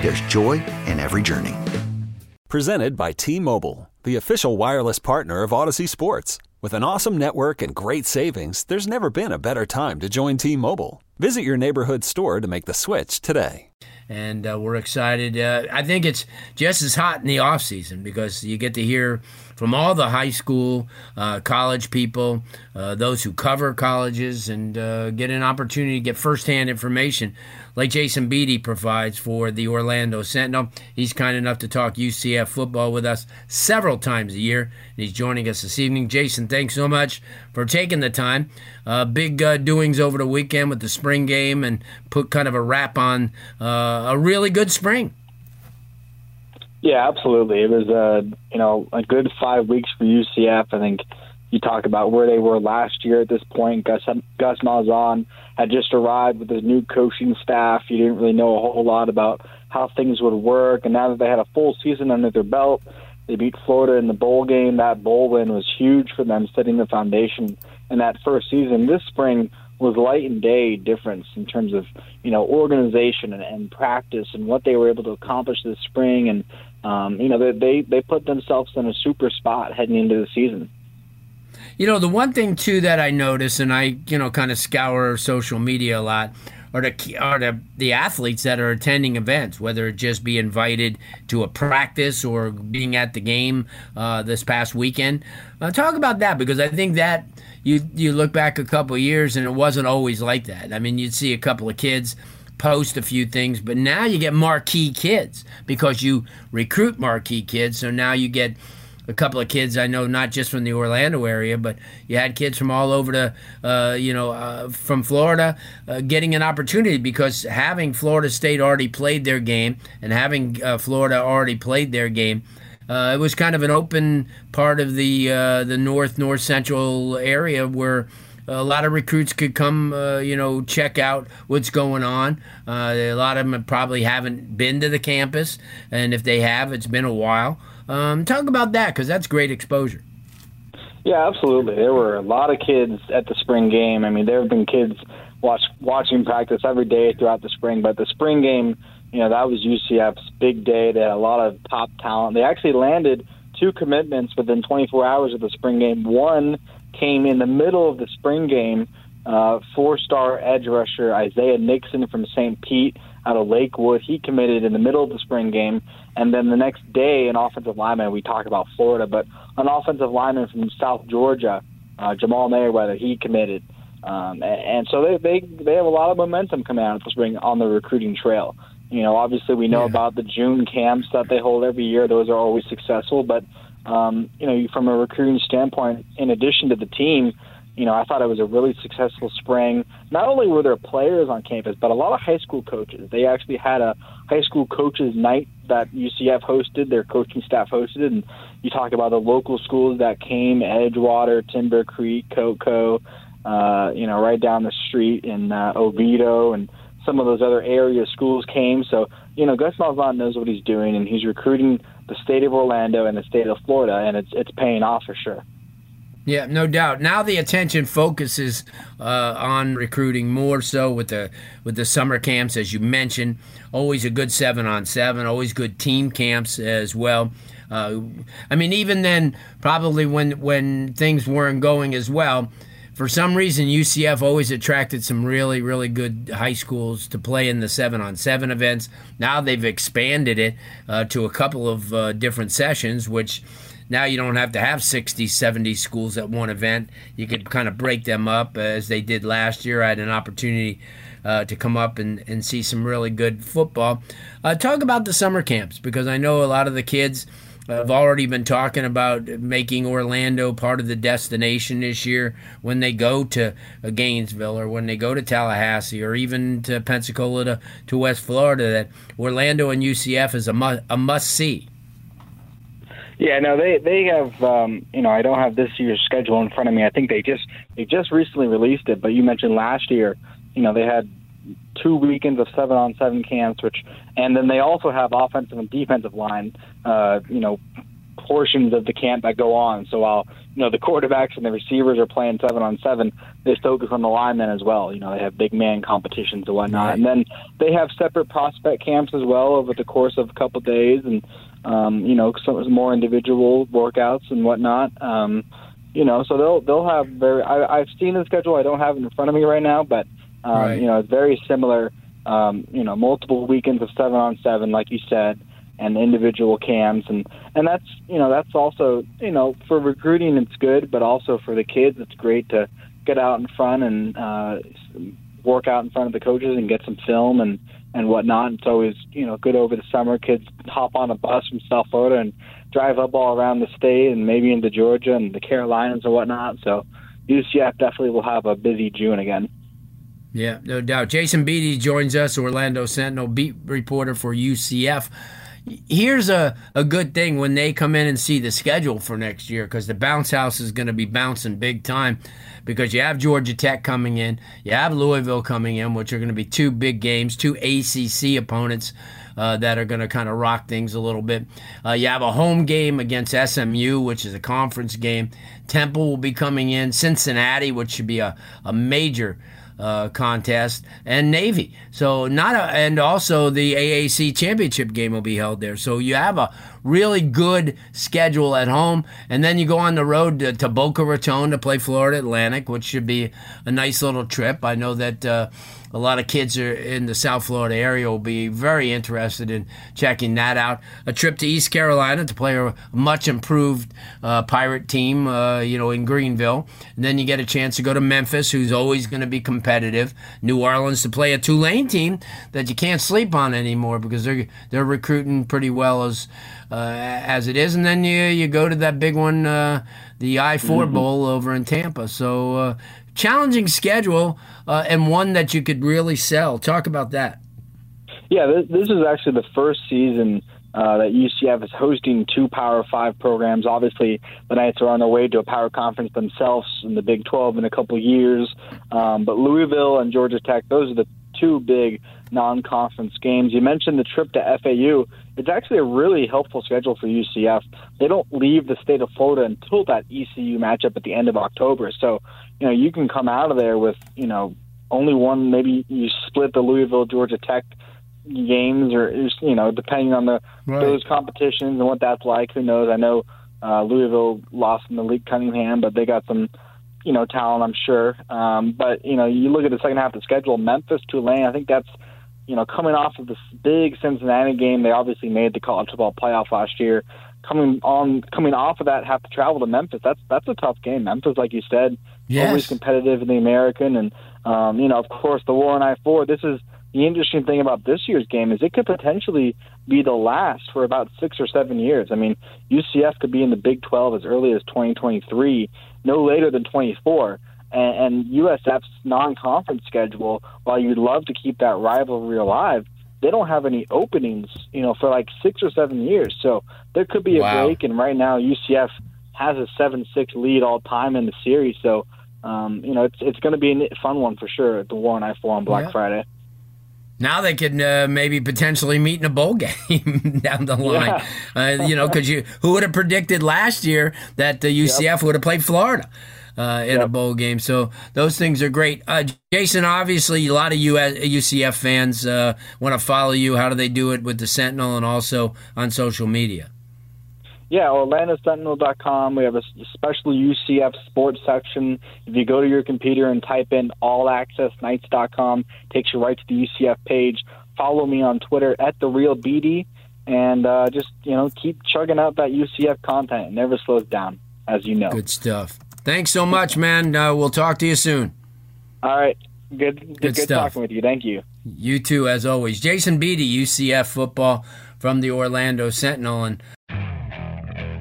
there's joy in every journey. Presented by T Mobile, the official wireless partner of Audacy Sports. With an awesome network and great savings, there's never been a better time to join T Mobile. Visit your neighborhood store to make the switch today and uh, we're excited. Uh, I think it's just as hot in the off season because you get to hear from all the high school, uh, college people, uh, those who cover colleges, and uh, get an opportunity to get firsthand information like Jason Beede provides for the Orlando Sentinel. He's kind enough to talk UCF football with us several times a year, and he's joining us this evening. Jason, thanks so much for taking the time. Uh, big uh, doings over the weekend with the spring game and put kind of a wrap on uh, a really good spring. Yeah, absolutely. It was a uh, you know a good five weeks for UCF. I think you talk about where they were last year at this point. Gus Gus Malzahn had just arrived with his new coaching staff. You didn't really know a whole lot about how things would work, and now that they had a full season under their belt, they beat Florida in the bowl game. That bowl win was huge for them, setting the foundation in that first season. This spring was light and day difference in terms of you know organization and, and practice and what they were able to accomplish this spring and um, you know they they put themselves in a super spot heading into the season. You know the one thing too that I notice and I you know kind of scour social media a lot are the are the, the athletes that are attending events, whether it just be invited to a practice or being at the game uh, this past weekend. Uh, talk about that because I think that you you look back a couple years and it wasn't always like that. I mean, you'd see a couple of kids post a few things, but now you get marquee kids because you recruit marquee kids. So now you get a couple of kids I know, not just from the Orlando area, but you had kids from all over the, uh, you know, uh, from Florida uh, getting an opportunity because having Florida State already played their game and having uh, Florida already played their game uh, it was kind of an open part of the uh, the north north central area where a lot of recruits could come, uh, you know, check out what's going on. Uh, a lot of them probably haven't been to the campus, and if they have, it's been a while. Um, talk about that because that's great exposure. Yeah, absolutely. There were a lot of kids at the spring game. I mean, there have been kids watch watching practice every day throughout the spring, but the spring game you know, that was UCF's big day. They had a lot of top talent. They actually landed two commitments within 24 hours of the spring game. One came in the middle of the spring game. Uh, four-star edge rusher Isaiah Nixon from St. Pete out of Lakewood. He committed in the middle of the spring game, and then the next day, an offensive lineman. We talk about Florida, but an offensive lineman from South Georgia, uh, Jamal Mayweather, he committed. Um, and so they, they they have a lot of momentum coming out of the spring on the recruiting trail. You know, obviously we know yeah. about the June camps that they hold every year; those are always successful. But um, you know, from a recruiting standpoint, in addition to the team, you know, I thought it was a really successful spring. Not only were there players on campus, but a lot of high school coaches. They actually had a high school coaches night that UCF hosted, their coaching staff hosted, and you talk about the local schools that came: Edgewater, Timber Creek, Cocoa, uh, you know, right down the street in uh, Oviedo, and some of those other area schools came. So, you know, Gus Malzahn knows what he's doing, and he's recruiting the state of Orlando and the state of Florida, and it's it's paying off for sure. Yeah, no doubt. Now the attention focuses uh, on recruiting more so with the with the summer camps, as you mentioned. Always a good seven on seven. Always good team camps as well. Uh, I mean, even then, probably when when things weren't going as well, for some reason, UCF always attracted some really, really good high schools to play in the seven on seven events. Now they've expanded it uh, to a couple of uh, different sessions, which now you don't have to have 60, 70 schools at one event. You could kind of break them up as they did last year. I had an opportunity uh, to come up and, and see some really good football. Uh, talk about the summer camps because I know a lot of the kids have already been talking about making Orlando part of the destination this year when they go to Gainesville or when they go to Tallahassee or even to Pensacola to, to West Florida. That Orlando and UCF is a must, a must see. Yeah, no, they they have. Um, you know, I don't have this year's schedule in front of me. I think they just they just recently released it. But you mentioned last year, you know, they had two weekends of seven on seven camps, which, and then they also have offensive and defensive line, uh, you know, portions of the camp that go on. So while you know the quarterbacks and the receivers are playing seven on seven, they focus on the linemen as well. You know, they have big man competitions and whatnot, and then they have separate prospect camps as well over the course of a couple of days, and um, you know, some more individual workouts and whatnot. Um, you know, so they'll they'll have very. I, I've seen the schedule. I don't have it in front of me right now, but um, right. You know, very similar. Um, you know, multiple weekends of seven on seven, like you said, and individual cams, and and that's you know that's also you know for recruiting it's good, but also for the kids it's great to get out in front and uh, work out in front of the coaches and get some film and and whatnot. It's always you know good over the summer. Kids hop on a bus from South Florida and drive up all around the state and maybe into Georgia and the Carolinas and whatnot. So UCF definitely will have a busy June again. Yeah, no doubt. Jason Beede joins us, Orlando Sentinel beat reporter for UCF. Here's a, a good thing when they come in and see the schedule for next year because the bounce house is going to be bouncing big time because you have Georgia Tech coming in, you have Louisville coming in, which are going to be two big games, two ACC opponents. Uh, that are going to kind of rock things a little bit. Uh, you have a home game against SMU, which is a conference game. Temple will be coming in. Cincinnati, which should be a, a major uh, contest and Navy. So not a, and also the AAC championship game will be held there. So you have a really good schedule at home, and then you go on the road to, to Boca Raton to play Florida Atlantic, which should be a nice little trip. I know that. Uh, a lot of kids are in the South Florida area will be very interested in checking that out. A trip to East Carolina to play a much improved uh, Pirate team, uh, you know, in Greenville. And then you get a chance to go to Memphis, who's always going to be competitive. New Orleans to play a Tulane team that you can't sleep on anymore because they're they're recruiting pretty well as as it is. And then you you go to that big one, uh, the I 4 mm-hmm. Bowl over in Tampa. So uh, challenging schedule uh, and one that you could really sell. Talk about that. Yeah, this, this is actually the first season uh, that UCF is hosting two Power Five programs. Obviously, the Knights are on their way to a Power Conference themselves in the Big 12 in a couple years. Um, but Louisville and Georgia Tech, those are the two big non-conference games. You mentioned the trip to FAU. It's actually a really helpful schedule for UCF. They don't leave the state of Florida until that ECU matchup at the end of October. So, you know, you can come out of there with, you know, only one. Maybe you split the Louisville Georgia Tech games, or you know, depending on the right. those competitions and what that's like. Who knows? I know uh, Louisville lost in the Malik Cunningham, but they got some you know, talent, I'm sure. Um, but, you know, you look at the second half of the schedule, Memphis, Tulane, I think that's, you know, coming off of this big Cincinnati game, they obviously made the college football playoff last year. Coming on, coming off of that, have to travel to Memphis. That's that's a tough game. Memphis, like you said, yes. always competitive in the American, and um, you know, of course, the War on I four. This is the interesting thing about this year's game is it could potentially be the last for about six or seven years. I mean, UCF could be in the Big 12 as early as 2023, no later than 24. And, and USF's non-conference schedule, while you'd love to keep that rivalry alive, they don't have any openings, you know, for like six or seven years. So there could be a wow. break. And right now, UCF has a seven-six lead all time in the series. So um, you know, it's it's going to be a fun one for sure at the War on I four on Black Friday. Now they could uh, maybe potentially meet in a bowl game down the line. Yeah. uh, you know, because you who would have predicted last year that the UCF yep. would have played Florida uh, in yep. a bowl game? So those things are great. Uh, Jason, obviously, a lot of US, UCF fans uh, want to follow you. How do they do it with the Sentinel and also on social media? Yeah, OrlandoSentinel.com. We have a special UCF sports section. If you go to your computer and type in AllAccessKnights.com, takes you right to the UCF page. Follow me on Twitter at the Real BD, and uh, just you know keep chugging out that UCF content. It never slows down, as you know. Good stuff. Thanks so much, man. Uh, we'll talk to you soon. All right. Good, good, good, good talking with you. Thank you. You too, as always. Jason Beede, UCF football from the Orlando Sentinel, and